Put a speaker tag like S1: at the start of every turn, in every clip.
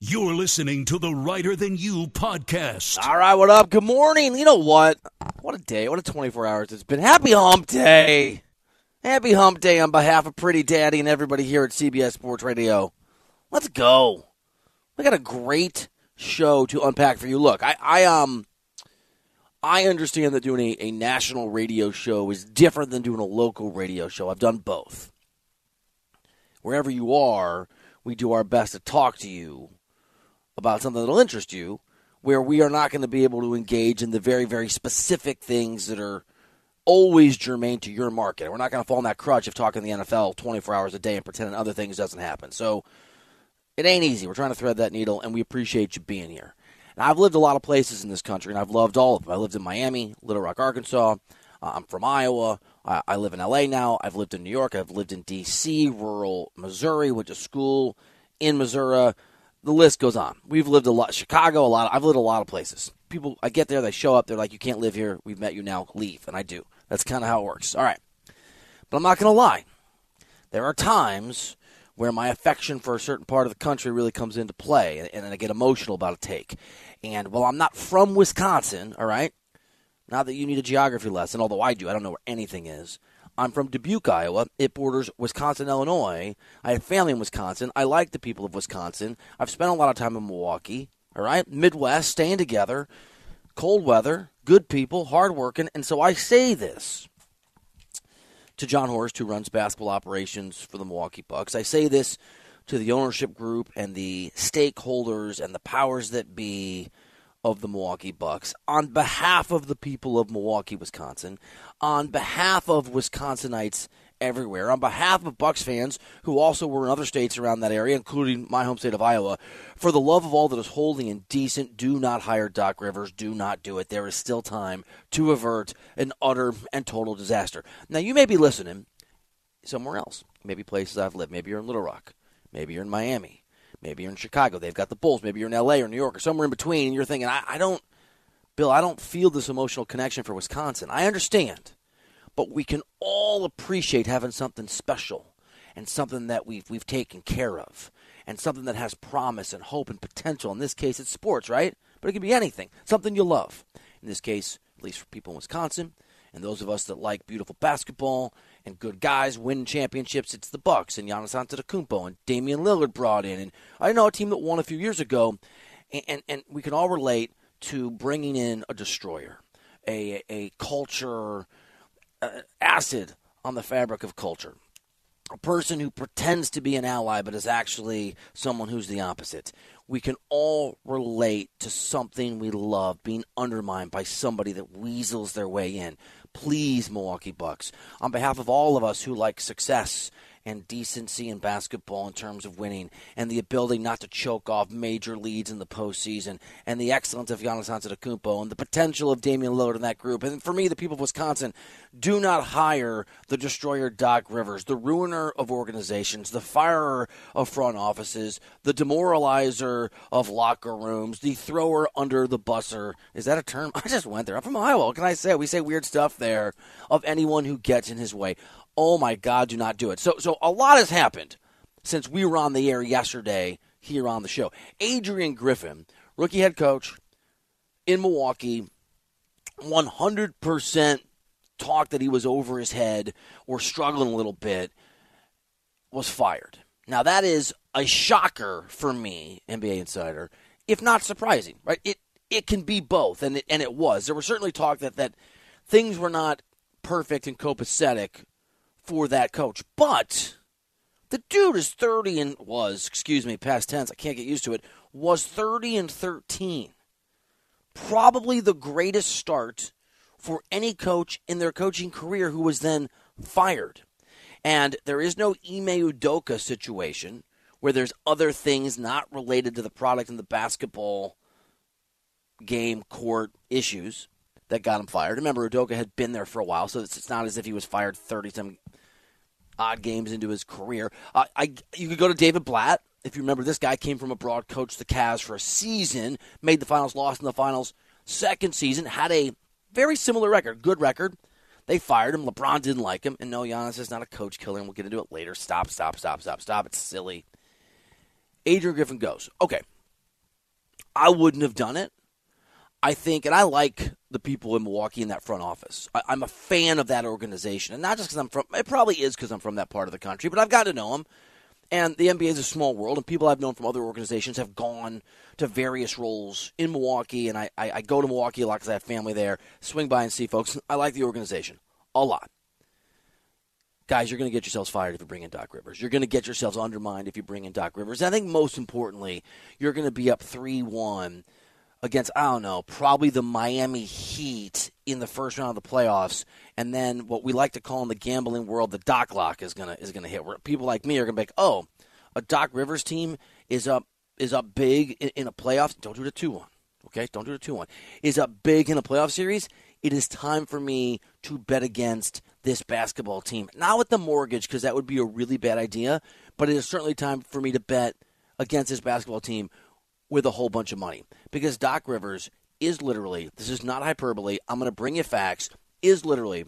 S1: You're listening to the Reiter Than You podcast.
S2: All right, what up? Good morning. You know what? What a day. What a 24 hours it's been. Happy hump day. Happy hump day on behalf of Pretty Daddy and everybody here at CBS Sports Radio. Let's go. We got a great show to unpack for you. Look, I, I um I understand that doing a, a national radio show is different than doing a local radio show. I've done both. Wherever you are, we do our best to talk to you about something that'll interest you, where we are not going to be able to engage in the very, very specific things that are always germane to your market. We're not going to fall in that crutch of talking the NFL 24 hours a day and pretending other things doesn't happen. So it ain't easy. We're trying to thread that needle, and we appreciate you being here. Now, I've lived a lot of places in this country, and I've loved all of them. I lived in Miami, Little Rock, Arkansas. Uh, I'm from Iowa. I live in LA now. I've lived in New York. I've lived in D.C., rural Missouri, went to school in Missouri. The list goes on. We've lived a lot. Chicago, a lot. I've lived a lot of places. People, I get there, they show up, they're like, "You can't live here. We've met you now. Leave," and I do. That's kind of how it works. All right, but I'm not going to lie. There are times where my affection for a certain part of the country really comes into play, and, and I get emotional about a take. And while I'm not from Wisconsin, all right, not that you need a geography lesson, although I do, I don't know where anything is. I'm from Dubuque, Iowa. It borders Wisconsin, Illinois. I have family in Wisconsin. I like the people of Wisconsin. I've spent a lot of time in Milwaukee, all right, Midwest, staying together, cold weather, good people, hardworking. And so I say this to Jon Horst, who runs basketball operations for the Milwaukee Bucks. I say this to the ownership group and the stakeholders and the powers that be of the Milwaukee Bucks on behalf of the people of Milwaukee, Wisconsin, on behalf of Wisconsinites everywhere, on behalf of Bucks fans who also were in other states around that area, including my home state of Iowa. For the love of all that is holy and decent, do not hire Doc Rivers. Do not do it. There is still time to avert an utter and total disaster. Now, you may be listening somewhere else, maybe places I've lived. Maybe you're in Little Rock. Maybe you're in Miami. Maybe you're in Chicago. They've got the Bulls. Maybe you're in LA or New York or somewhere in between. And you're thinking, I, I don't, Bill, I don't feel this emotional connection for Wisconsin. I understand. But we can all appreciate having something special and something that we've, we've taken care of and something that has promise and hope and potential. In this case, it's sports, right? But it can be anything, something you love. In this case, at least for people in Wisconsin, and those of us that like beautiful basketball and good guys win championships, it's the Bucks and Giannis Antetokounmpo and Damian Lillard brought in. And I know a team that won a few years ago, and, and, and we can all relate to bringing in a destroyer, a, a culture uh, acid on the fabric of culture. A person who pretends to be an ally but is actually someone who's the opposite. We can all relate to something we love being undermined by somebody that weasels their way in. Please, Milwaukee Bucks, on behalf of all of us who like success and decency in basketball in terms of winning and the ability not to choke off major leads in the postseason and the excellence of Giannis Antetokounmpo and the potential of Damian Lillard in that group. And for me, the people of Wisconsin, do not hire the destroyer Doc Rivers, the ruiner of organizations, the firer of front offices, the demoralizer of locker rooms, the thrower under the busser. Is that a term? I just went there. I'm from Iowa. What can I say? We say weird stuff there of anyone who gets in his way oh my God, do not do it. So, so a lot has happened since we were on the air yesterday here on the show. Adrian Griffin, rookie head coach in Milwaukee, 100% talk that he was over his head or struggling a little bit, was fired. Now, that is a shocker for me, NBA Insider, if not surprising, right? It it can be both, and it, and it was. There was certainly talk that, that things were not perfect and copacetic for that coach, but the dude is 30 and was, excuse me, past tense, I can't get used to it, was 30 and 13. Probably the greatest start for any coach in their coaching career who was then fired. And there is no Ime Udoka situation where there's other things not related to the product and the basketball game court issues that got him fired. Remember, Udoka had been there for a while, so it's not as if he was fired 30 some odd games into his career. Uh, I you could go to David Blatt. If you remember, this guy came from abroad, coached the Cavs for a season, made the finals, lost in the finals. Second season, had a very similar record, good record. They fired him. LeBron didn't like him. And no, Giannis is not a coach killer, and we'll get into it later. Stop, stop, stop, stop, stop. It's silly. Adrian Griffin goes. Okay. I wouldn't have done it. I think, and I like the people in Milwaukee in that front office. I, am a fan of that organization, and not just because I'm from. It probably is because I'm from that part of the country, but I've got to know them. And the NBA is a small world, and people I've known from other organizations have gone to various roles in Milwaukee, and I, I, I go to Milwaukee a lot because I have family there. Swing by and see folks. I like the organization a lot. Guys, you're going to get yourselves fired if you bring in Doc Rivers. You're going to get yourselves undermined if you bring in Doc Rivers. And I think most importantly, you're going to be up 3 1 against I don't know, probably the Miami Heat in the first round of the playoffs, and then what we like to call in the gambling world the Doc Lock is gonna is gonna hit. Where people like me are gonna be like, oh, a Doc Rivers team is up is up big in, in a playoff. Don't do the two one, okay? Don't do the two one. Is up big in a playoff series. It is time for me to bet against this basketball team. Not with the mortgage, because that would be a really bad idea. But it is certainly time for me to bet against this basketball team with a whole bunch of money because Doc Rivers is literally, this is not hyperbole, I'm going to bring you facts, is literally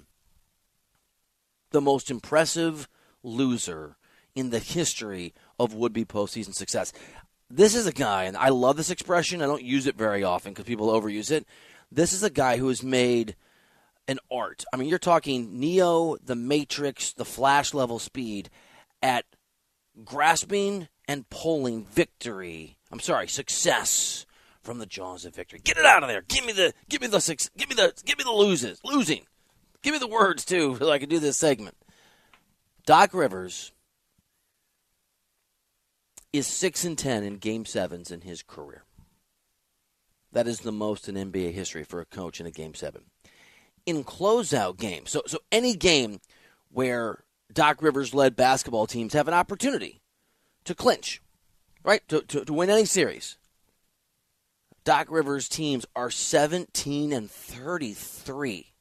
S2: the most impressive loser in the history of would be postseason success. This is a guy, and I love this expression. I don't use it very often because people overuse it. This is a guy who has made an art. I mean, you're talking Neo, the Matrix, the Flash level speed at grasping and pulling victory. I'm sorry, success from the jaws of victory. Get it out of there. Give me the give me the six give me the give me the loses. Losing. Give me the words too so I can do this segment. Doc Rivers is 6 and 10 in game 7s in his career. That is the most in NBA history for a coach in a game 7. In closeout games. So so any game where Doc Rivers led basketball teams have an opportunity to clinch, right? To, to, to win any series. Doc Rivers teams are 17 and 33.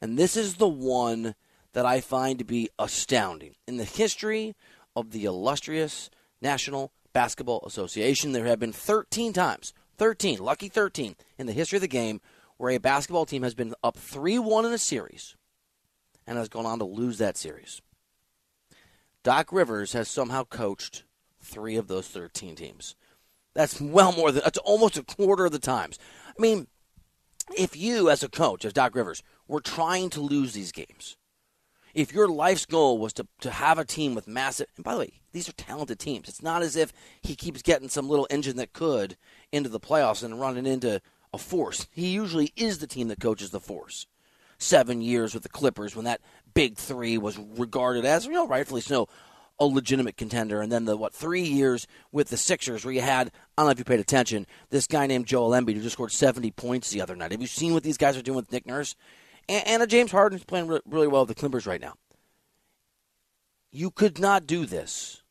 S2: And this is the one that I find to be astounding. In the history of the illustrious National Basketball Association, there have been 13 times, 13, lucky 13, in the history of the game where a basketball team has been up 3 1 in a series and has gone on to lose that series. Doc Rivers has somehow coached three of those 13 teams. That's well more than, that's almost a quarter of the times. I mean, if you, as a coach, as Doc Rivers, were trying to lose these games, if your life's goal was to, to have a team with massive, and by the way, these are talented teams. It's not as if he keeps getting some little engine that could into the playoffs and running into a force. He usually is the team that coaches the force. Seven years with the Clippers when that big three was regarded as, you know, rightfully so, a legitimate contender. And then the what three years with the Sixers where you had I don't know if you paid attention this guy named Joel Embiid who just scored 70 points the other night. Have you seen what these guys are doing with Nick Nurse? And, and a James Harden is playing re- really well with the Clippers right now. You could not do this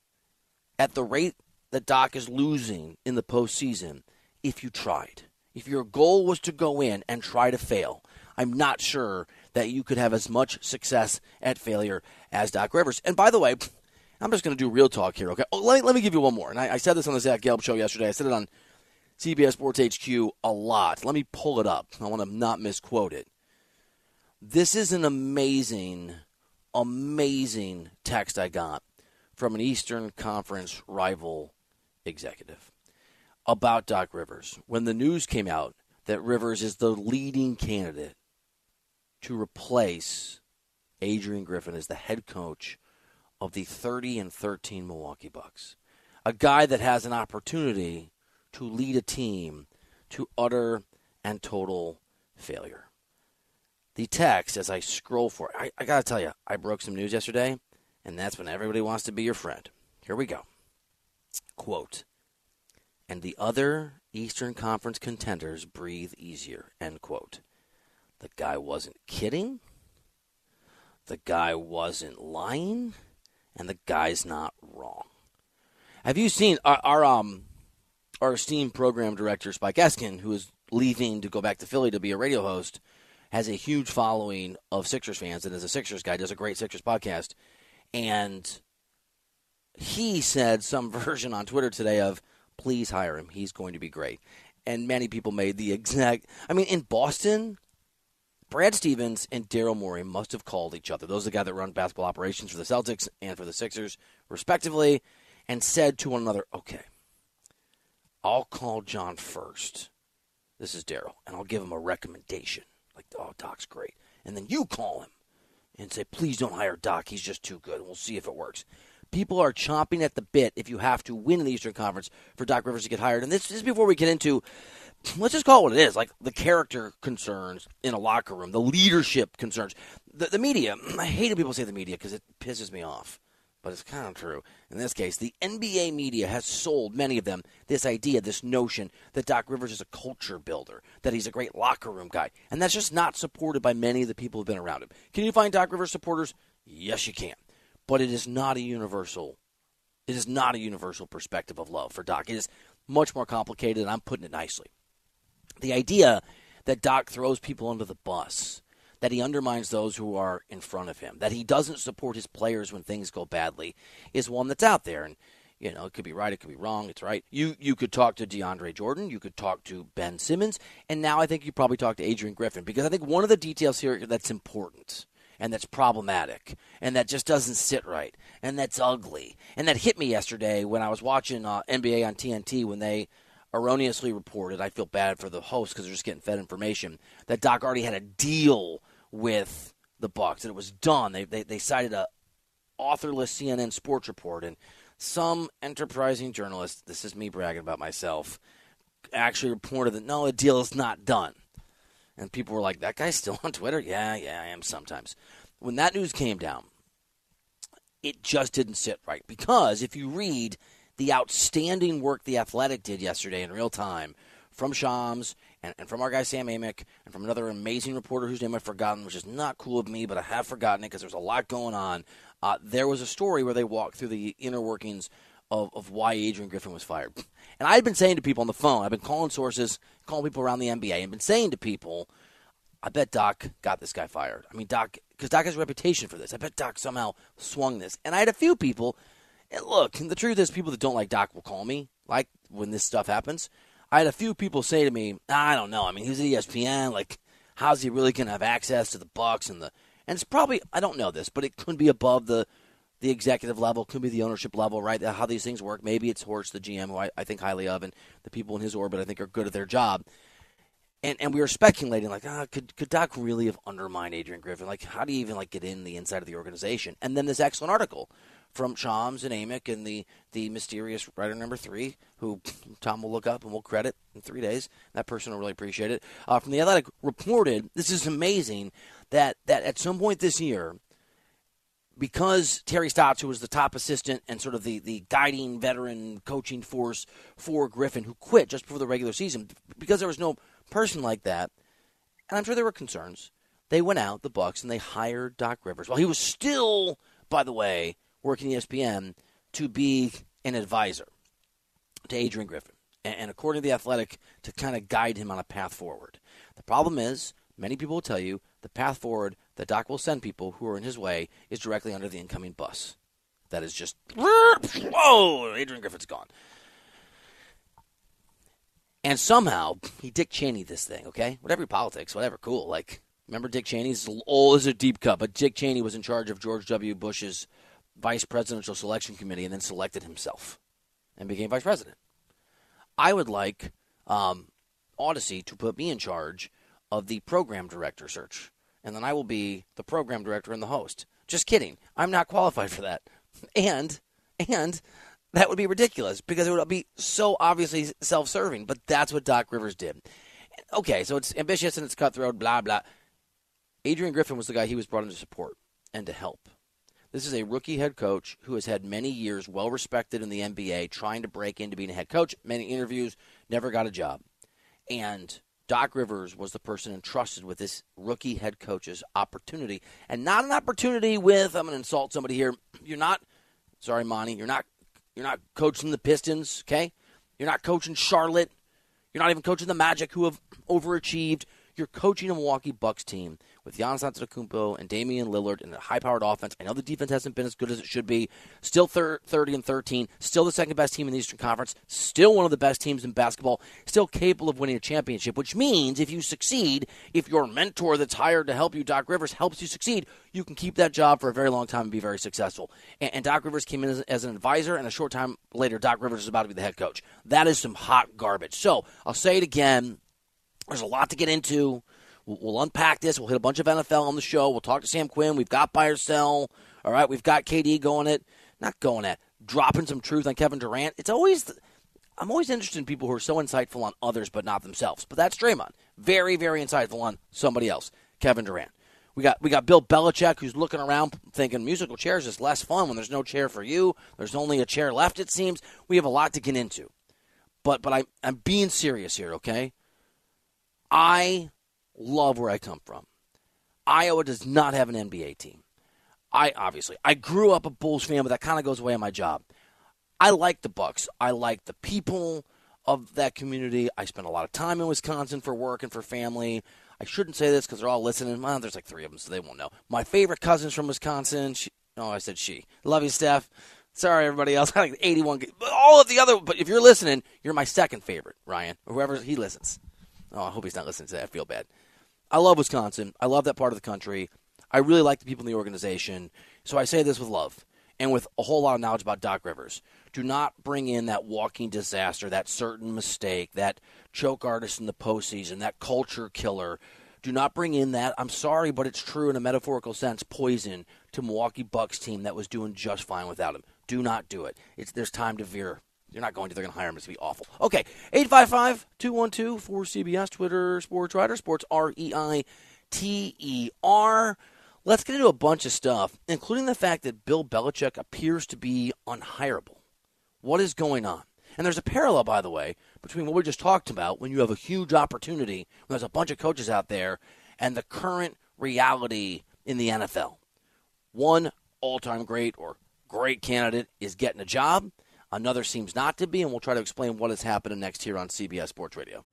S2: at the rate that Doc is losing in the postseason if you tried. If your goal was to go in and try to fail, I'm not sure that you could have as much success at failure as Doc Rivers. And by the way, I'm just going to do real talk here, okay? Oh, let, me, let me give you one more. And I, I said this on the Zach Gelb show yesterday. I said it on CBS Sports HQ a lot. Let me pull it up. I want to not misquote it. This is an amazing, amazing text I got from an Eastern Conference rival executive about Doc Rivers. When the news came out that Rivers is the leading candidate to replace Adrian Griffin as the head coach of the 30 and 13 Milwaukee Bucks. a guy that has an opportunity to lead a team to utter and total failure. The text, as I scroll for it, I, I got to tell you, I broke some news yesterday, and that's when everybody wants to be your friend. Here we go. Quote, and the other Eastern Conference contenders breathe easier, end quote. The guy wasn't kidding. The guy wasn't lying. And the guy's not wrong. Have you seen our, our um our esteemed program director Spike Eskin, who is leaving to go back to Philly to be a radio host, has a huge following of Sixers fans and is a Sixers guy, does a great Sixers podcast. And he said some version on Twitter today of please hire him. He's going to be great. And many people made the exact I mean, in Boston, Brad Stevens and Daryl Morey must have called each other. Those are the guys that run basketball operations for the Celtics and for the Sixers, respectively, and said to one another, okay, I'll call Jon Horst. This is Daryl, and I'll give him a recommendation. Like, oh, Doc's great. And then you call him and say, please don't hire Doc. He's just too good. We'll see if it works. People are chomping at the bit if you have to win in the Eastern Conference for Doc Rivers to get hired. And this is before we get into let's just call it what it is like the character concerns in a locker room, the leadership concerns. The, the media, I hate when people say the media because it pisses me off, but it's kind of true. In this case, the NBA media has sold many of them this idea, this notion that Doc Rivers is a culture builder, that he's a great locker room guy. And that's just not supported by many of the people who've been around him. Can you find Doc Rivers supporters? Yes, you can. But it is not a universal. It is not a universal perspective of love for Doc. It is much more complicated, and I'm putting it nicely the idea that Doc throws people under the bus, that he undermines those who are in front of him, that he doesn't support his players when things go badly, is one that's out there. And you know, it could be right, it could be wrong. It's right. You you could talk to DeAndre Jordan, you could talk to Ben Simmons, and now I think you probably talk to Adrian Griffin because I think one of the details here that's important and that's problematic and that just doesn't sit right and that's ugly and that hit me yesterday when I was watching uh, NBA on TNT when they erroneously reported. I feel bad for the host because they're just getting fed information that Doc already had a deal with the Bucks and it was done. They they, they cited a authorless CNN sports report and some enterprising journalist. This is me bragging about myself. Actually reported that no, the deal is not done. And people were like, "That guy's still on Twitter." Yeah, yeah, I am sometimes. When that news came down, it just didn't sit right because if you read the outstanding work the Athletic did yesterday in real time from Shams and, and, from our guy Sam Amick and from another amazing reporter whose name I've forgotten, which is not cool of me, but I have forgotten it because there's a lot going on. Uh, there was a story where they walked through the inner workings of, of why Adrian Griffin was fired. And I've been saying to people on the phone, I've been calling sources, calling people around the NBA, and been saying to people, I bet Doc got this guy fired. I mean, Doc, because Doc has a reputation for this. I bet Doc somehow swung this. And I had a few people and look, the truth is, people that don't like Doc will call me, like when this stuff happens. I had a few people say to me, I don't know. I mean, he's at ESPN. Like, how's he really to have access to the Bucks and the? And it's probably I don't know this, but it could be above the the executive level, could be the ownership level, right? How these things work. Maybe it's Horst, the GM, who I, I think highly of, and the people in his orbit I think are good at their job. And and we were speculating, like, ah, could could Doc really have undermined Adrian Griffin? Like, how do you even like get in the inside of the organization? And then this excellent article from Shams and Amick and the, the mysterious writer number three, who Tom will look up and will credit in three days. That person will really appreciate it. Uh, from the Athletic reported, this is amazing that that at some point this year, because Terry Stotts, who was the top assistant and sort of the, the guiding veteran coaching force for Griffin, who quit just before the regular season, because there was no person like that, and I'm sure there were concerns. They went out, the Bucks, and they hired Doc Rivers. Well, he was still, by the way, working ESPN to be an advisor to Adrian Griffin, and according to the Athletic, to kind of guide him on a path forward. The problem is, many people will tell you the path forward that Doc will send people who are in his way is directly under the incoming bus. That is just whoa, Adrian Griffin's gone. And somehow he Dick Cheney this thing, okay? Whatever politics, whatever, cool. Like remember Dick Cheney's oh, old as a deep cut, but Dick Cheney was in charge of George W. Bush's vice presidential selection committee and then selected himself and became vice president. I would like um, Audacy to put me in charge of the program director search, and then I will be the program director and the host. Just kidding. I'm not qualified for that. And and that would be ridiculous because it would be so obviously self serving. But that's what Doc Rivers did. Okay, so it's ambitious and it's cutthroat, blah, blah. Adrian Griffin was the guy he was brought in to support and to help. This is a rookie head coach who has had many years well respected in the NBA, trying to break into being a head coach. Many interviews, never got a job. And Doc Rivers was the person entrusted with this rookie head coach's opportunity. And not an opportunity with, I'm going to insult somebody here. You're not, sorry, Monty, you're not, you're not coaching the Pistons, okay? You're not coaching Charlotte. You're not even coaching the Magic, who have overachieved. You're coaching a Milwaukee Bucks team with Giannis Antetokounmpo and Damian Lillard in a high-powered offense. I know the defense hasn't been as good as it should be. Still thir- 30 and 13. Still the second best team in the Eastern Conference. Still one of the best teams in basketball. Still capable of winning a championship. Which means if you succeed, if your mentor that's hired to help you, Doc Rivers, helps you succeed, you can keep that job for a very long time and be very successful. And, and Doc Rivers came in as, as an advisor, and a short time later, Doc Rivers is about to be the head coach. That is some hot garbage. So I'll say it again. There's a lot to get into. We'll, we'll, unpack this. We'll hit a bunch of NFL on the show. We'll talk to Sam Quinn. We've got buy or sell. All right, we've got KD going it, not going at, dropping some truth on Kevin Durant. It's always, I'm always interested in people who are so insightful on others but not themselves. But that's Draymond, very, very insightful on somebody else, Kevin Durant. We got we got Bill Belichick who's looking around thinking musical chairs is less fun when there's no chair for you. There's only a chair left. It seems we have a lot to get into, but but I I'm being serious here. Okay, I love where I come from. Iowa does not have an NBA team. I obviously I grew up a Bulls fan, but that kind of goes away on my job. I like the Bucks. I like the people of that community. I spent a lot of time in Wisconsin for work and for family. I shouldn't say this because they're all listening. Well, there's like three of them, so they won't know. My favorite cousin's from Wisconsin. She, oh, I said she. Love you, Steph. Sorry, everybody else. I like 81. All of the other, but if you're listening, you're my second favorite, Ryan, or whoever he listens. Oh, I hope he's not listening to that. I feel bad. I love Wisconsin. I love that part of the country. I really like the people in the organization. So I say this with love and with a whole lot of knowledge about Doc Rivers. Do not bring in that walking disaster, that certain mistake, that choke artist in the postseason, that culture killer. Do not bring in that, I'm sorry, but it's true in a metaphorical sense, poison to Milwaukee Bucks team that was doing just fine without him. Do not do it. It's, there's time to veer. You're not going to. They're going to hire him. It's going to be awful. Okay. 855 212 4CBS, Twitter, SportsReiter, Sports R E I T E R. Let's get into a bunch of stuff, including the fact that Bill Belichick appears to be unhireable. What is going on? And there's a parallel, by the way, between what we just talked about when you have a huge opportunity, when there's a bunch of coaches out there, and the current reality in the NFL. One all time great or great candidate is getting a job Another seems not to be, and we'll try to explain what is happening next here on CBS Sports Radio.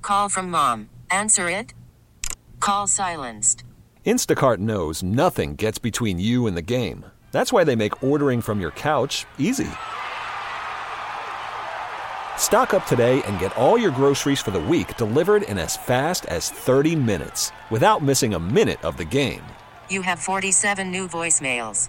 S3: Call from mom. Answer it. Call silenced.
S4: Instacart knows nothing gets between you and the game. That's why they make ordering from your couch easy. Stock up today and get all your groceries for the week delivered in as fast as 30 minutes without missing a minute of the game.
S3: You have 47 new voicemails.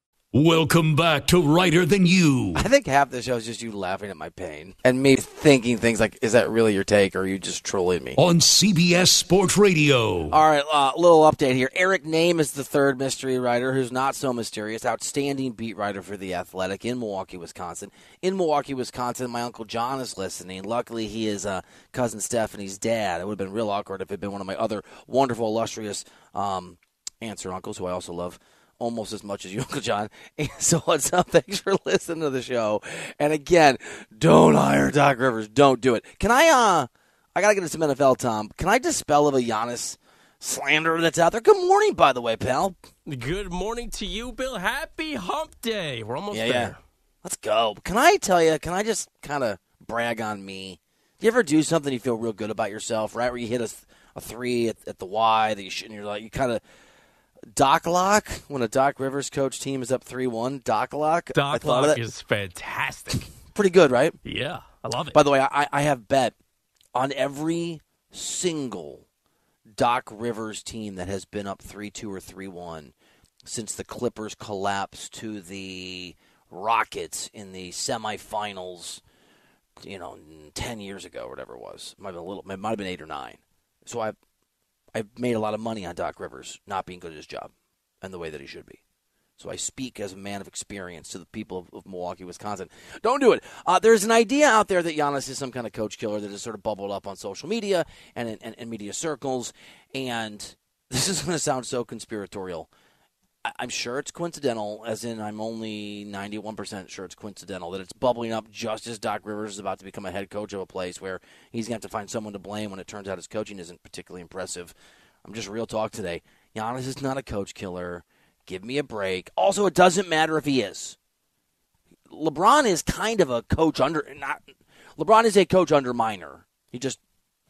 S1: Welcome back to Reiter Than You.
S2: I think half the show is just you laughing at my pain and me thinking things like, "Is that really your take, or are you just trolling me?"
S1: On CBS Sports Radio.
S2: All right, uh, little update here. Eric Nehm is the third mystery writer who's not so mysterious. Outstanding beat writer for The Athletic in Milwaukee, Wisconsin. In Milwaukee, Wisconsin, my Uncle John is listening. Luckily, he is uh, cousin Stephanie's dad. It would have been real awkward if it had been one of my other wonderful, illustrious um, aunts or uncles, who I also love almost as much as you, Uncle John. And so what's up? Thanks for listening to the show. And again, don't hire Doc Rivers. Don't do it. Can I? uh I gotta get into some NFL, Tom. Can I dispel of a Giannis slander that's out there? Good morning, by the way, pal.
S5: Good morning to you, Bill. Happy Hump Day. We're almost
S2: Yeah,
S5: there.
S2: yeah. Let's go. Can I tell you? Can I just kind of brag on me? Do you ever do something you feel real good about yourself, right? Where you hit a, a three at, at the Y that you shouldn't. You're like you kind of Doc Lock when a Doc Rivers coach team is up three one. Doc Lock. I
S5: Doc Lock is fantastic.
S2: pretty good, right?
S5: yeah, I love it.
S2: By the way, I, I have bet on every single Doc Rivers team that has been up 3 2 or 3 1 since the Clippers collapsed to the Rockets in the semifinals, you know, 10 years ago, or whatever it was. Might have been a little, it might have been 8 or 9. So I've, I've made a lot of money on Doc Rivers not being good at his job and the way that he should be. So I speak as a man of experience to the people of, of Milwaukee, Wisconsin. Don't do it. Uh, there's an idea out there that Giannis is some kind of coach killer that has sort of bubbled up on social media and in and, and media circles. And this is going to sound so conspiratorial. I'm sure it's coincidental, as in I'm only 91% sure it's coincidental that it's bubbling up just as Doc Rivers is about to become a head coach of a place where he's going to have to find someone to blame when it turns out his coaching isn't particularly impressive. I'm just real talk today. Giannis is not a coach killer. Give me a break. Also, it doesn't matter if he is. LeBron is kind of a coach under not. LeBron is a coach underminer. He just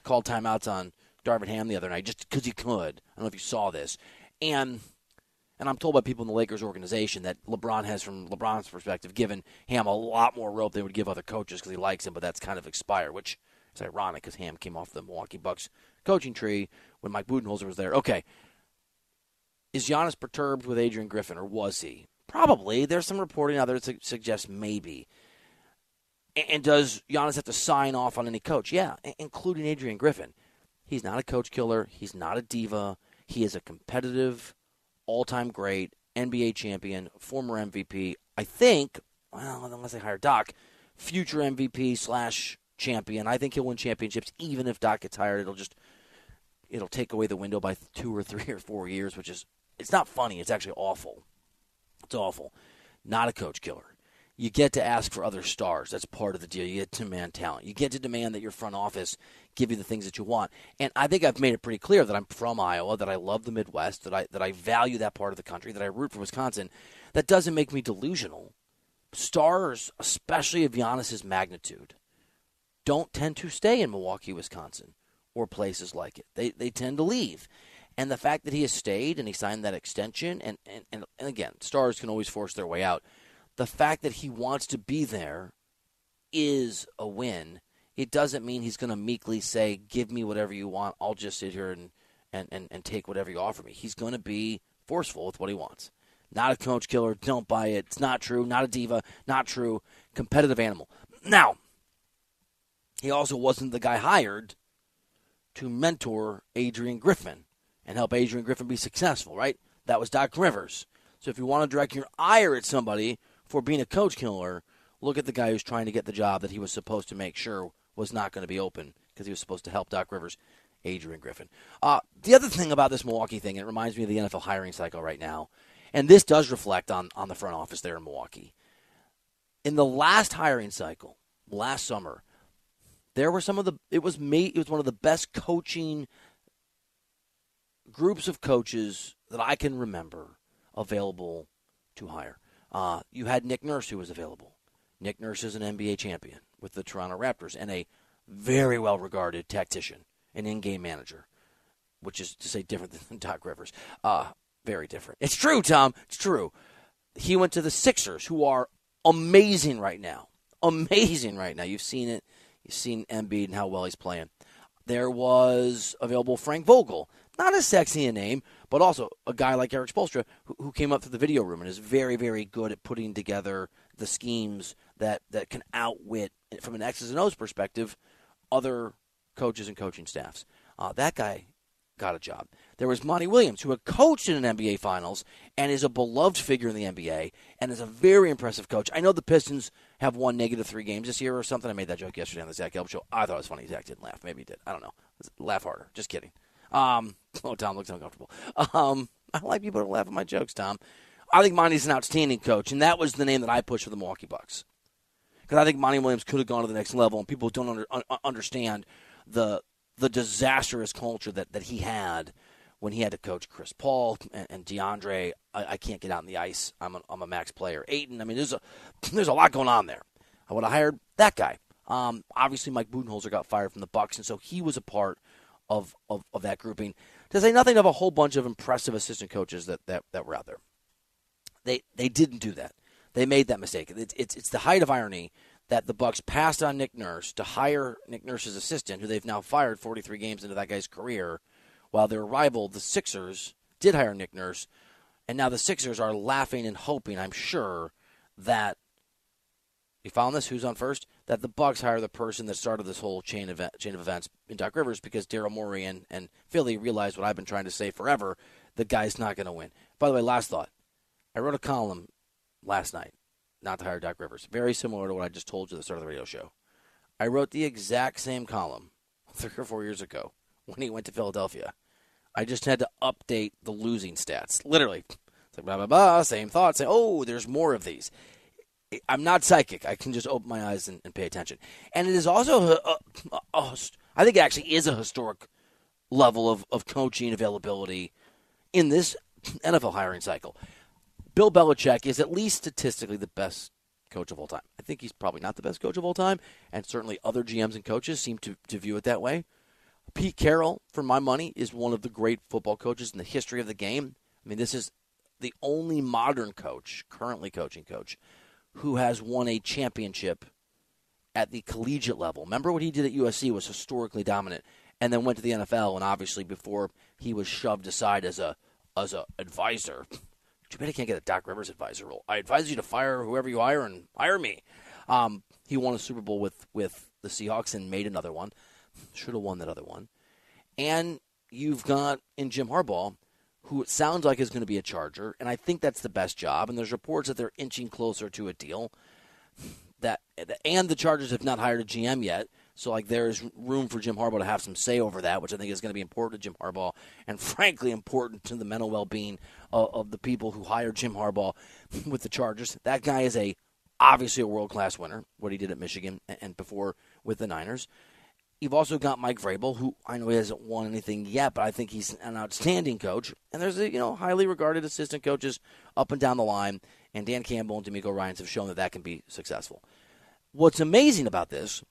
S2: called timeouts on Darvin Ham the other night just because he could. I don't know if you saw this, and and I'm told by people in the Lakers organization that LeBron has, from LeBron's perspective, given Ham a lot more rope than would give other coaches because he likes him, but that's kind of expired, which is ironic because Ham came off the Milwaukee Bucks coaching tree when Mike Budenholzer was there. Okay, is Giannis perturbed with Adrian Griffin, or was he? Probably. There's some reporting out there that suggests maybe. And does Giannis have to sign off on any coach? Yeah, including Adrian Griffin. He's not a coach killer. He's not a diva. He is a competitive, all-time great NBA champion, former MVP. I think, well, unless they hire Doc, future MVP slash champion. I think he'll win championships even if Doc gets hired. It'll just it'll take away the window by two or three or four years, which is it's not funny. It's actually awful. It's awful. Not a coach killer. You get to ask for other stars. That's part of the deal. You get to demand talent. You get to demand that your front office give you the things that you want. And I think I've made it pretty clear that I'm from Iowa, that I love the Midwest, that I that I value that part of the country, that I root for Wisconsin. That doesn't make me delusional. Stars, especially of Giannis's magnitude, don't tend to stay in Milwaukee, Wisconsin, or places like it. They they tend to leave. And the fact that he has stayed and he signed that extension, and, and, and, and again, stars can always force their way out. The fact that he wants to be there is a win. It doesn't mean he's going to meekly say, Give me whatever you want. I'll just sit here and, and, and, and take whatever you offer me. He's going to be forceful with what he wants. Not a coach killer. Don't buy it. It's not true. Not a diva. Not true. Competitive animal. Now, he also wasn't the guy hired to mentor Adrian Griffin and help Adrian Griffin be successful, right? That was Doc Rivers. So if you want to direct your ire at somebody for being a coach killer, look at the guy who's trying to get the job that he was supposed to make sure was not going to be open because he was supposed to help Doc Rivers, Adrian Griffin. Uh, the other thing about this Milwaukee thing, it reminds me of the NFL hiring cycle right now, and this does reflect on, on the front office there in Milwaukee. In the last hiring cycle, last summer, there were some of the it was made it was one of the best coaching groups of coaches that I can remember available to hire. Uh, you had Nick Nurse who was available. Nick Nurse is an NBA champion with the Toronto Raptors and a very well regarded tactician, an in game manager, which is to say different than Doc Rivers. Uh, very different. It's true, Tom. It's true. He went to the Sixers, who are amazing right now. Amazing right now. You've seen it. You've seen Embiid and how well he's playing. There was available Frank Vogel. Not as sexy a name, but also a guy like Erik Spoelstra who, who came up through the video room and is very, very good at putting together the schemes that, that can outwit, from an X's and O's perspective, other coaches and coaching staffs. Uh, that guy got a job. There was Monty Williams, who had coached in an NBA Finals and is a beloved figure in the NBA and is a very impressive coach. I know the Pistons have won negative three games this year or something. I made that joke yesterday on the Zach Gelb show. I thought it was funny. Zach didn't laugh. Maybe he did. I don't know. Laugh harder. Just kidding. Um, oh, Tom looks uncomfortable. Um, I like people to laugh at my jokes, Tom. I think Monty's an outstanding coach, and that was the name that I pushed for the Milwaukee Bucks. Because I think Monty Williams could have gone to the next level, and people don't under, un, understand the the disastrous culture that, that he had when he had to coach Chris Paul and, and DeAndre. I, I, can't get out on the ice. I'm a, I'm a max player. Ayton. I mean, there's a there's a lot going on there. I would have hired that guy. Um, obviously, Mike Budenholzer got fired from the Bucks, and so he was a part of, of, of that grouping. To say nothing of a whole bunch of impressive assistant coaches that, that, that were out there. They they didn't do that. They made that mistake. It's, it's, it's the height of irony that the Bucks passed on Nick Nurse to hire Nick Nurse's assistant, who they've now fired 43 games into that guy's career, while their rival, the Sixers, did hire Nick Nurse, and now the Sixers are laughing and hoping, I'm sure, that you found this? Who's on first? That the Bucks hire the person that started this whole chain of chain of events in Doc Rivers because Daryl Morey and, and Philly realized what I've been trying to say forever: the guy's not going to win. By the way, last thought: I wrote a column last night not to hire Doc Rivers. Very similar to what I just told you at the start of the radio show. I wrote the exact same column three or four years ago when he went to Philadelphia. I just had to update the losing stats. Literally. It's like blah, blah, blah, same thought. Say, oh, there's more of these. I'm not psychic. I can just open my eyes and, and pay attention. And it is also, I think it actually is a historic level of, of coaching availability in this NFL hiring cycle. Bill Belichick is at least statistically the best coach of all time. I think he's probably not the best coach of all time, and certainly other GMs and coaches seem to, to view it that way. Pete Carroll, for my money, is one of the great football coaches in the history of the game. I mean, this is the only modern coach, currently coaching coach, who has won a championship at the collegiate level. Remember what he did at USC was historically dominant, and then went to the NFL, and obviously before he was shoved aside as a as a advisor too bad I can't get a Doc Rivers advisor role. I advise you to fire whoever you hire and hire me. Um, he won a Super Bowl with, with the Seahawks and made another one. Should have won that other one. And you've got in Jim Harbaugh, who it sounds like is going to be a Charger, and I think that's the best job. And there's reports that they're inching closer to a deal. That and the Chargers have not hired a GM yet. So like there's room for Jim Harbaugh to have some say over that, which I think is going to be important to Jim Harbaugh, and frankly important to the mental well-being of, of the people who hired Jim Harbaugh with the Chargers. That guy is a obviously a world-class winner. What he did at Michigan and before with the Niners. You've also got Mike Vrabel, who I know he hasn't won anything yet, but I think he's an outstanding coach. And there's a you know highly regarded assistant coaches up and down the line, and Dan Campbell and DeMeco Ryans have shown that that can be successful. What's amazing about this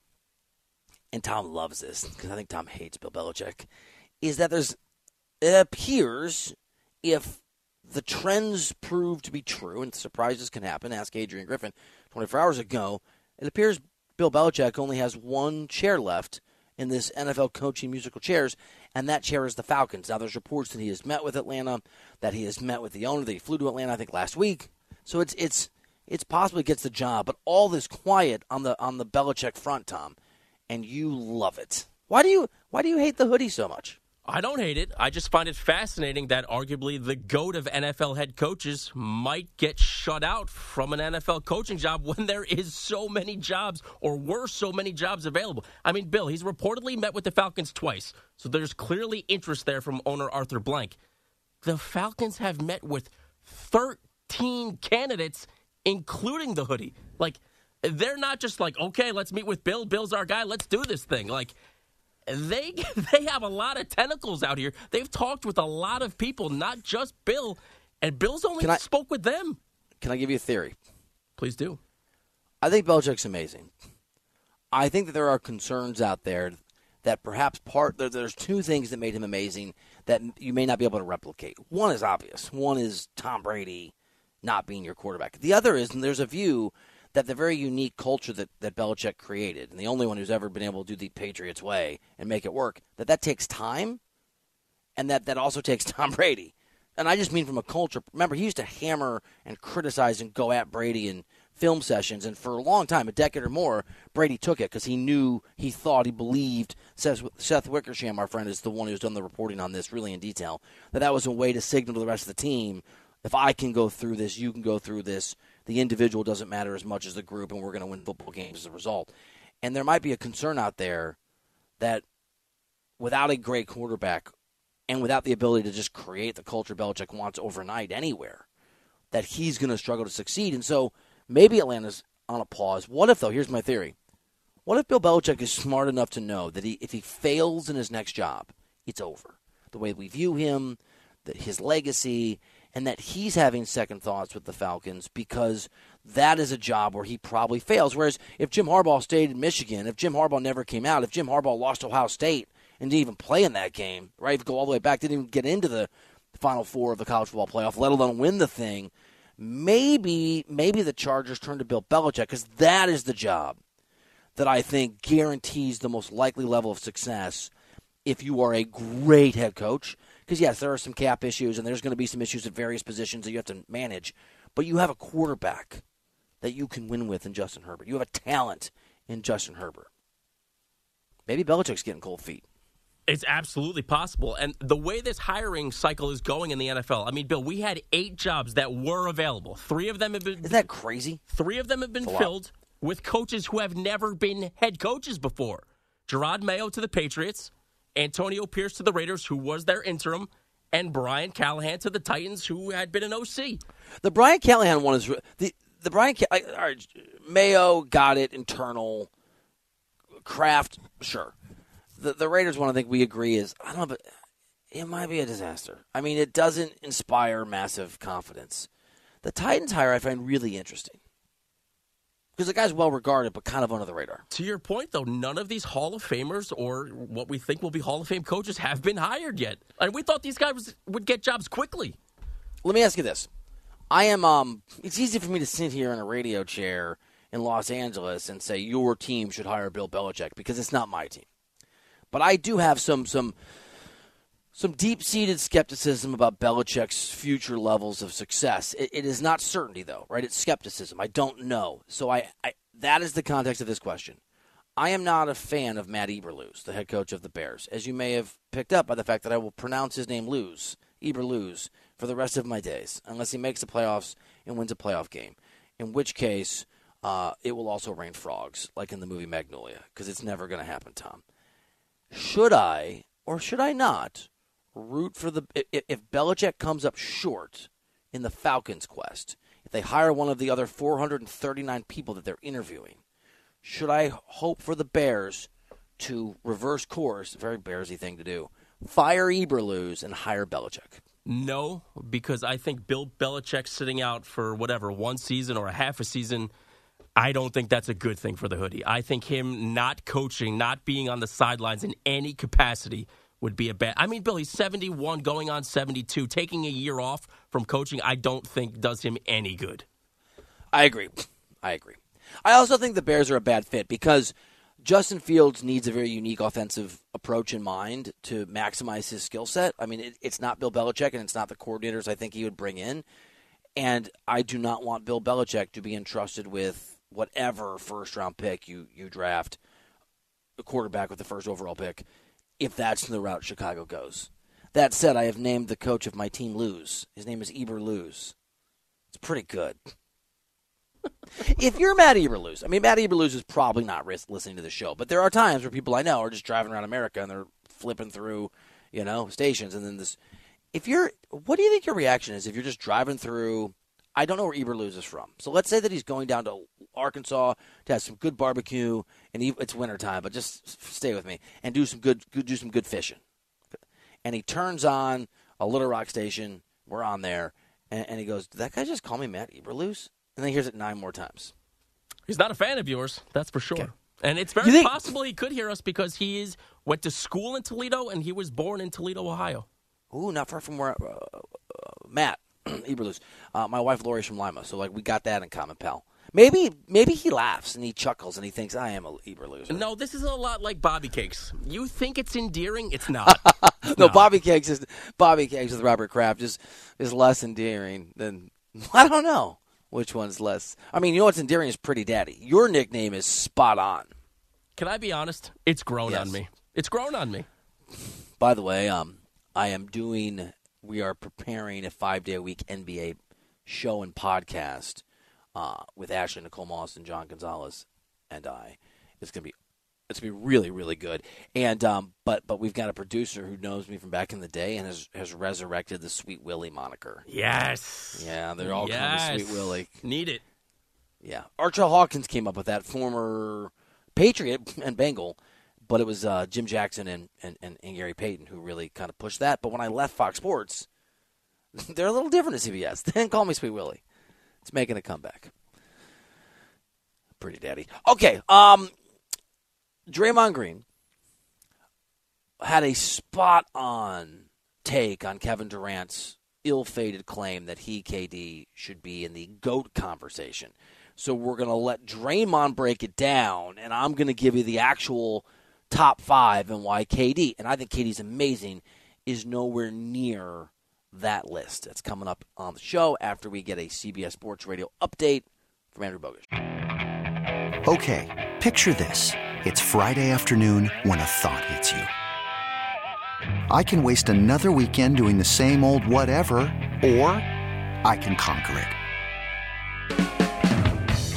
S2: and Tom loves this because I think Tom hates Bill Belichick, is that there's it appears if the trends prove to be true and surprises can happen. Ask Adrian Griffin 24 hours ago. It appears Bill Belichick only has one chair left in this NFL coaching musical chairs, and that chair is the Falcons. Now, there's reports that he has met with Atlanta, that he has met with the owner, that he flew to Atlanta, I think, last week. So it's it's it's possible he gets the job, but all this quiet on the on the Belichick front, Tom and you love it. Why do you why do you hate the hoodie so much?
S5: I don't hate it. I just find it fascinating that arguably the goat of NFL head coaches might get shut out from an NFL coaching job when there is so many jobs or were so many jobs available. I mean, Bill, he's reportedly met with the Falcons twice, so there's clearly interest there from owner Arthur Blank. The Falcons have met with 13 candidates, including the hoodie. Like, they're not just like, okay, let's meet with Bill. Bill's our guy. Let's do this thing. Like they they have a lot of tentacles out here. They've talked with a lot of people, not just Bill. And Bill's only I, spoke with them.
S2: Can I give you a theory?
S5: Please do.
S2: I think Belichick's amazing. I think that there are concerns out there that perhaps part there's two things that made him amazing that you may not be able to replicate. One is obvious. One is Tom Brady not being your quarterback. The other is, and there's a view that the very unique culture that, that Belichick created, and the only one who's ever been able to do the Patriots way and make it work, that that takes time and that that also takes Tom Brady. And I just mean from a culture. Remember, he used to hammer and criticize and go at Brady in film sessions, and for a long time, a decade or more, Brady took it because he knew, he thought, he believed. Seth, Seth Wickersham, our friend, is the one who's done the reporting on this really in detail. That that was a way to signal to the rest of the team, if I can go through this, you can go through this. The individual doesn't matter as much as the group, and we're going to win football games as a result. And there might be a concern out there that without a great quarterback and without the ability to just create the culture Belichick wants overnight anywhere, that he's going to struggle to succeed. And so maybe Atlanta's on a pause. What if, though? Here's my theory. What if Bill Belichick is smart enough to know that he, if he fails in his next job, it's over? The way we view him, that his legacy, and that he's having second thoughts with the Falcons because that is a job where he probably fails. Whereas if Jim Harbaugh stayed in Michigan, if Jim Harbaugh never came out, if Jim Harbaugh lost Ohio State and didn't even play in that game, right? Go all the way back, didn't even get into the Final Four of the college football playoff, let alone win the thing. Maybe, maybe the Chargers turn to Bill Belichick because that is the job that I think guarantees the most likely level of success if you are a great head coach. Because, yes, there are some cap issues and there's going to be some issues at various positions that you have to manage, but you have a quarterback that you can win with in Justin Herbert. You have a talent in Justin Herbert. Maybe Belichick's getting cold feet.
S5: It's absolutely possible. And the way this hiring cycle is going in the NFL, I mean, Bill, we had eight jobs that were available. Three of them have been.
S2: Isn't that crazy?
S5: Three of them have been filled with coaches who have never been head coaches before. Jerod Mayo to the Patriots, Antonio Pierce to the Raiders, who was their interim, and Brian Callahan to the Titans, who had been an OC.
S2: The Brian Callahan one is the the Brian all right, Mayo got it internal. Kraft, sure. The the Raiders one, I think we agree is I don't know, but it might be a disaster. I mean, it doesn't inspire massive confidence. The Titans hire I find really interesting because the guy's well regarded, but kind of under the radar.
S5: To your point, though, none of these Hall of Famers or what we think will be Hall of Fame coaches have been hired yet. And we thought these guys would get jobs quickly.
S2: Let me ask you this: I am. Um, it's easy for me to sit here in a radio chair in Los Angeles and say your team should hire Bill Belichick because it's not my team. But I do have some some some deep seated skepticism about Belichick's future levels of success. It, it is not certainty, though, right? It's skepticism. I don't know. So I, I that is the context of this question. I am not a fan of Matt Eberflus, the head coach of the Bears, as you may have picked up by the fact that I will pronounce his name lose, Eberflus, for the rest of my days, unless he makes the playoffs and wins a playoff game. In which case, uh, it will also rain frogs, like in the movie Magnolia, because it's never going to happen, Tom. Should I or should I not root for the if, if Belichick comes up short in the Falcons quest, if they hire one of the other 439 people that they're interviewing, should I hope for the Bears to reverse course? Very Bearsy thing to do. Fire Eberflus and hire Belichick.
S5: No, because I think Bill Belichick sitting out for whatever one season or a half a season. I don't think that's a good thing for the hoodie. I think him not coaching, not being on the sidelines in any capacity would be a bad. I mean, Bill, he's 71 going on 72. Taking a year off from coaching, I don't think does him any good.
S2: I agree. I agree. I also think the Bears are a bad fit because Justin Fields needs a very unique offensive approach in mind to maximize his skill set. I mean, it, it's not Bill Belichick and it's not the coordinators I think he would bring in. And I do not want Bill Belichick to be entrusted with whatever first round pick you, you draft, a quarterback with the first overall pick if that's the route Chicago goes. That said, I have named the coach of my team Lose. His name is Eberflus. It's pretty good. if you're Matt Eberflus, I mean, Matt Eberflus is probably not listening to the show, but there are times where people I know are just driving around America and they're flipping through, you know, stations, and then this. If you're, what do you think your reaction is if you're just driving through? I don't know where Eberflus is from, so let's say that he's going down to Arkansas to have some good barbecue, and he, it's wintertime, but just stay with me and do some good, do some good fishing. And he turns on a Little Rock station. We're on there, and, and he goes, "Did that guy just call me Matt Eberflus?" And then he hears it nine more times.
S5: He's not a fan of yours, that's for sure. Okay. And it's very think- possible he could hear us because he is went to school in Toledo and he was born in Toledo, Ohio.
S2: Ooh, not far from where uh, uh, Matt Eberflus. Uh, my wife Lori's from Lima, so like we got that in common, pal. Maybe maybe he laughs and he chuckles and he thinks I am a Eber loser.
S5: No, this is a lot like Bobby Cakes. You think it's endearing? It's not.
S2: no, Bobby Cakes is Bobby Cakes with Robert Kraft is is less endearing than I don't know which one's less. I mean, you know what's endearing is Pretty Daddy. Your nickname is spot on.
S5: Can I be honest? It's grown
S2: Yes.
S5: on me. It's grown on me.
S2: By the way, um, I am doing. We are preparing a five day a week NBA show and podcast uh, with Ashley Nicole Moss and John Gonzalez and I. It's gonna be. It's gonna be really, really good. And um, but but we've got a producer who knows me from back in the day and has has resurrected the Sweet Willie moniker.
S5: Yes.
S2: Yeah, they're all
S5: yes.
S2: me Sweet Willie.
S5: Need it.
S2: Yeah, Artrell Hawkins came up with that, former Patriot and Bengal, but it was uh, Jim Jackson and, and, and, and Gary Payton who really kind of pushed that. But when I left Fox Sports, they're a little different at CBS. They didn't call me Sweet Willie. It's making a comeback. Pretty daddy. Okay, um, Draymond Green had a spot on take on Kevin Durant's ill fated claim that he, KD, should be in the GOAT conversation. So we're going to let Draymond break it down, and I'm going to give you the actual top five and why KD, and I think KD's amazing, is nowhere near that list. That's coming up on the show after we get a CBS Sports Radio update from Andrew Bogus.
S6: Okay, picture this. It's Friday afternoon when a thought hits you. I can waste another weekend doing the same old whatever, or I can conquer it.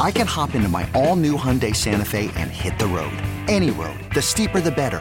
S6: I can hop into my all new Hyundai Santa Fe and hit the road. Any road. The steeper, the better.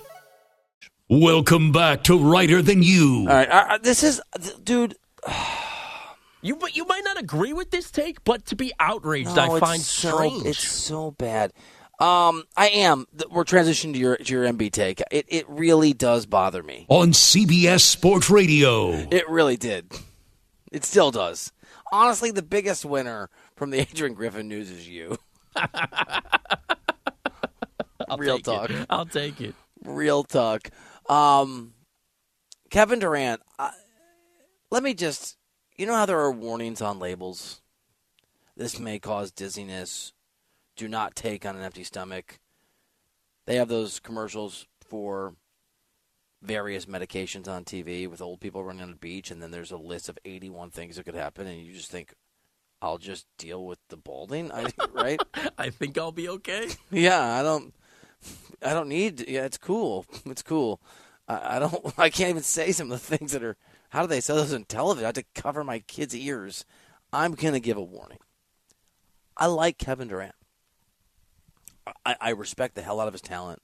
S1: Welcome back to Reiter Than You.
S2: All right, uh, this is, dude.
S5: You but you might not agree with this take, but to be outraged,
S2: No,
S5: I find
S2: so,
S5: strange.
S2: It's so bad. Um, I am. We're transitioning to your to your MB take. It it really does bother me.
S1: On CBS Sports Radio.
S2: It really did. It still does. Honestly, the biggest winner from the Adrian Griffin news is you. Real talk.
S5: It. I'll take it.
S2: Real talk. Um, Kevin Durant. I, let me just. You know how there are warnings on labels. This may cause dizziness. Do not take on an empty stomach. They have those commercials for various medications on TV with old people running on the beach, and then there's a list of 81 things that could happen, and you just think, I'll just deal with the balding, I, right?
S5: I think I'll be okay.
S2: yeah, I don't. I don't need. To, Yeah, it's cool. It's cool. I, I don't. I can't even say some of the things that are. How do they sell those on television? I have to cover my kids' ears. I'm gonna give a warning. I like Kevin Durant. I, I respect the hell out of his talent.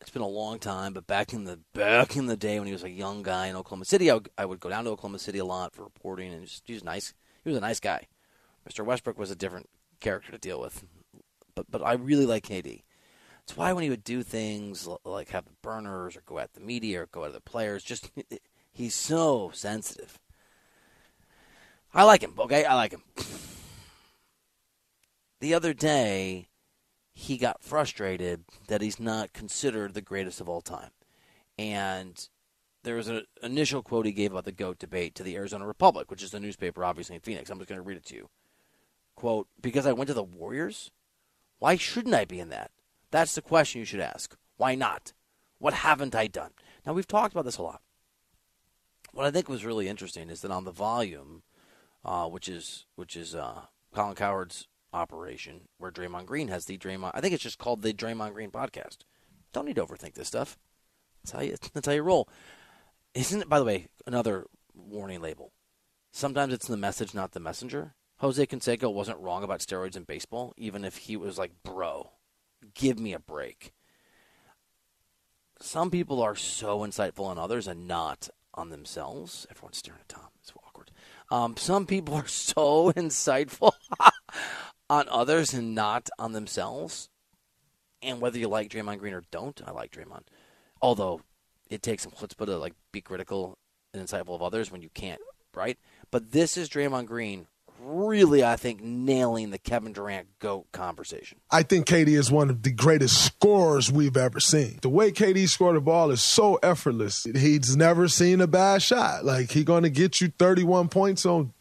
S2: It's been a long time, but back in the back in the day when he was a young guy in Oklahoma City, I would, I would go down to Oklahoma City a lot for reporting, and just, he was nice. He was a nice guy. Mr. Westbrook was a different character to deal with, but but I really like KD. That's why when he would do things like have the burners or go at the media or go at the players, just he's so sensitive. I like him. Okay, I like him. The other day, he got frustrated that he's not considered the greatest of all time. And there was an initial quote he gave about the GOAT debate to the Arizona Republic, which is the newspaper, obviously, in Phoenix. I'm just going to read it to you. Quote, because I went to the Warriors? Why shouldn't I be in that? That's the question you should ask. Why not? What haven't I done? Now, we've talked about this a lot. What I think was really interesting is that on the volume, uh, which is which is uh, Colin Cowherd's operation where Draymond Green has the Draymond. I think it's just called the Draymond Green podcast. Don't need to overthink this stuff. That's how you. That's how you roll. Isn't it? By the way, another warning label. Sometimes it's the message, not the messenger. Jose Canseco wasn't wrong about steroids in baseball, even if he was like, "Bro, give me a break." Some people are so insightful on others and not on themselves. Everyone's staring at Tom. It's awkward. Um, some people are so insightful on others and not on themselves. And whether you like Draymond Green or don't, I like Draymond. Although it takes some chutzpah to like be critical and insightful of others when you can't, right? But this is Draymond Green really, I think, nailing the Kevin Durant GOAT conversation.
S7: I think KD is one of the greatest scorers we've ever seen. The way KD scored the ball is so effortless. He's never seen a bad shot. Like, he's going to get you 31 points on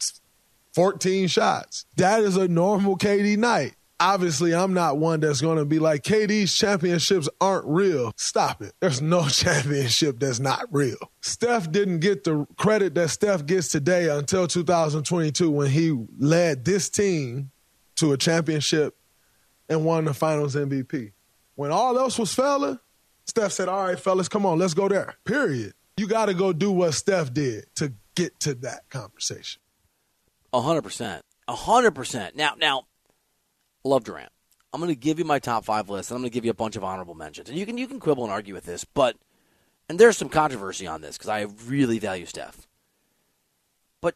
S7: 14 shots. That is a normal KD night. Obviously, I'm not one that's going to be like, KD's championships aren't real. Stop it. There's no championship that's not real. Steph didn't get the credit that Steph gets today until 2022 when he led this team to a championship and won the finals MVP. When all else was failing, Steph said, All right, fellas, come on, let's go there. Period. You got to go do what Steph did to get to that conversation.
S2: A hundred percent. A hundred percent. Now, now, love Durant. I'm going to give you my top five list, and I'm going to give you a bunch of honorable mentions. And you can you can quibble and argue with this, but and there's some controversy on this because I really value Steph. But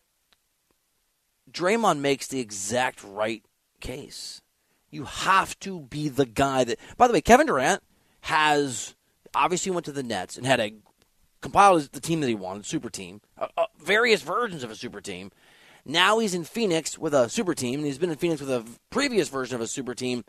S2: Draymond makes the exact right case. You have to be the guy that. By the way, Kevin Durant has obviously went to the Nets and had a compiled the team that he wanted, super team, uh, uh, various versions of a super team now he's in Phoenix with a super team, and he's been in Phoenix with a previous version of a super team.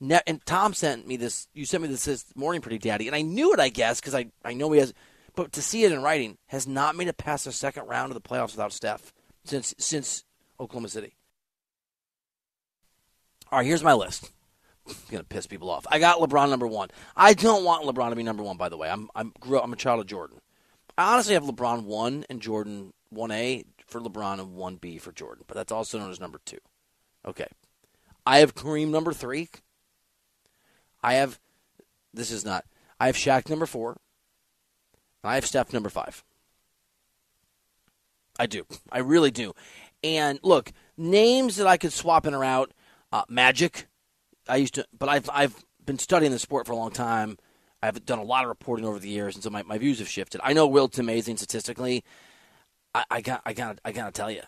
S2: And Tom sent me this. You sent me this this morning, pretty daddy, and I knew it, I guess, because I I know he has. But to see it in writing, has not made it past the second round of the playoffs without Steph since since Oklahoma City. All right, here's my list. I'm gonna piss people off. I got LeBron number one. I don't want LeBron to be number one. By the way, I'm I'm I'm a child of Jordan. I honestly have LeBron one and Jordan one A for LeBron and 1B for Jordan, but that's also known as number two. Okay. I have Kareem number three. I have, this is not, I have Shaq number four. I have Steph number five. I do. I really do. And look, names that I could swap in or out uh, Magic. I used to, but I've, I've been studying the sport for a long time. I've done a lot of reporting over the years, and so my, my views have shifted. I know Wilt's amazing statistically. I, I got I got I gotta tell you,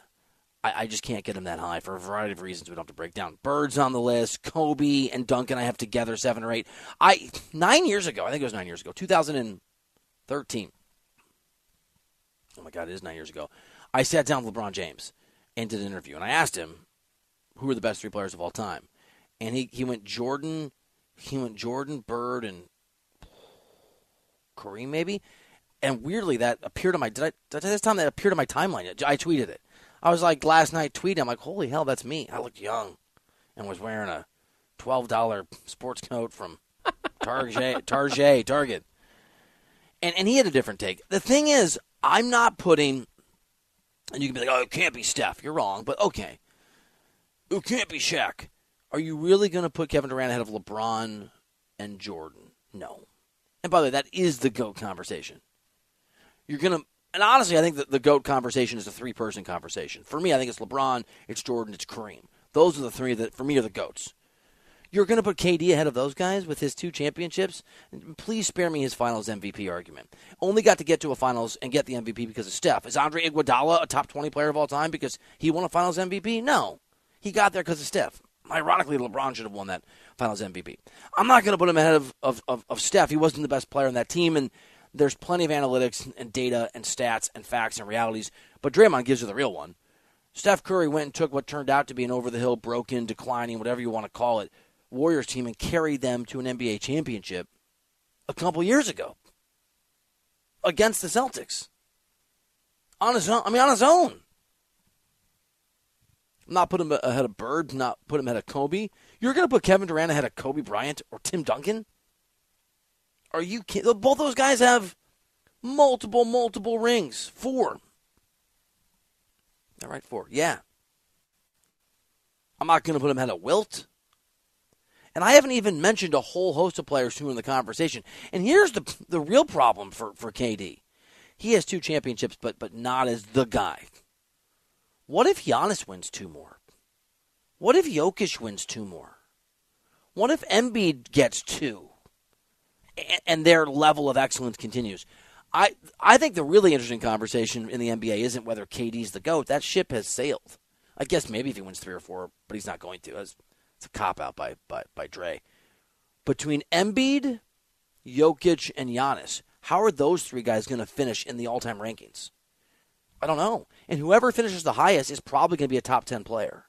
S2: I, I, just can't get him that high for a variety of reasons. We don't have to break down. Birds on the list, Kobe and Duncan. I have together seven or eight. I nine years ago, I think it was nine years ago, 2013. Oh my God, it is nine years ago. I sat down with LeBron James and did an interview, and I asked him who are the best three players of all time, and he he went Jordan, he went Jordan, Bird, and Kareem maybe. And weirdly, that appeared on my did I, did I this time that appeared on my timeline. I tweeted it. I was like last night tweeting. I'm like, holy hell, that's me. I looked young, and was wearing a twelve dollar sports coat from Target, Target, Target. And and he had a different take. The thing is, I'm not putting. And you can be like, oh, it can't be Steph. You're wrong, but okay. It can't be Shaq. Are you really going to put Kevin Durant ahead of LeBron and Jordan. No. And by the way, that is the GOAT conversation. You're going to, and honestly, I think that the GOAT conversation is a three person conversation. For me, I think it's LeBron, it's Jordan, it's Kareem. Those are the three that, for me, are the GOATs. You're going to put KD ahead of those guys with his two championships? Please spare me his finals MVP argument. Only got to get to a finals and get the MVP because of Steph. Is Andre Iguodala a top 20 player of all time because he won a finals MVP? No. He got there because of Steph. Ironically, LeBron should have won that finals MVP. I'm not going to put him ahead of, of, of, of Steph. He wasn't the best player on that team, and there's plenty of analytics and data and stats and facts and realities, but Draymond gives you the real one. Steph Curry went and took what turned out to be an over the hill, broken, declining, whatever you want to call it, Warriors team and carried them to an NBA championship a couple years ago against the Celtics. On his own. I mean, on his own. Not put him ahead of Bird, not put him ahead of Kobe. You're going to put Kevin Durant ahead of Kobe Bryant or Tim Duncan? Are you kidding? Both those guys have multiple, multiple rings. Four. All right, four. Yeah. I'm not going to put him ahead of Wilt. And I haven't even mentioned a whole host of players who are in the conversation. And here's the the real problem for, for KD. He has two championships, but but not as the guy. What if Giannis wins two more? What if Jokic wins two more? What if Embiid gets two? And their level of excellence continues. I I think the really interesting conversation in the NBA isn't whether KD's the GOAT. That ship has sailed. I guess maybe if he wins three or four, but he's not going to. It's a cop out by, by, by Dre. Between Embiid, Jokic, and Giannis, how are those three guys going to finish in the all time rankings? I don't know. And whoever finishes the highest is probably going to be a top 10 player,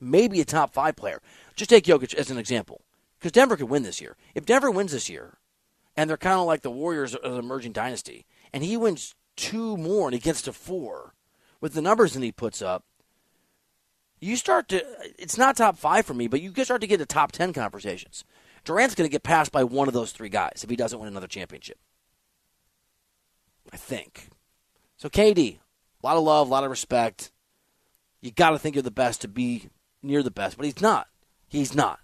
S2: maybe a top five player. Just take Jokic as an example, because Denver could win this year. If Denver wins this year, and they're kind of like the Warriors of an emerging dynasty, and he wins two more and he gets to four with the numbers that he puts up, you start to it's not top five for me, but you start to get to top ten conversations. Durant's going to get passed by one of those three guys if he doesn't win another championship. I think. So KD, a lot of love, a lot of respect. You got to think you're the best to be near the best, but he's not. He's not.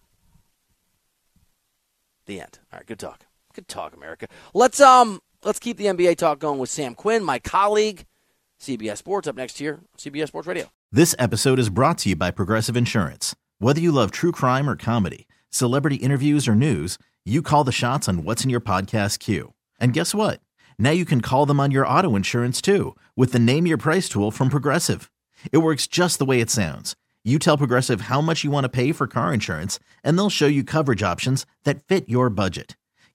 S2: The end. All right, good talk. Good talk, America. Let's um let's keep the NBA talk going with Sam Quinn, my colleague, CBS Sports, up next here, CBS Sports Radio.
S8: This episode is brought to you by Progressive Insurance. Whether you love true crime or comedy, celebrity interviews or news, you call the shots on what's in your podcast queue. And guess what? Now you can call them on your auto insurance too with the Name Your Price tool from Progressive. It works just the way it sounds. You tell Progressive how much you want to pay for car insurance, and they'll show you coverage options that fit your budget.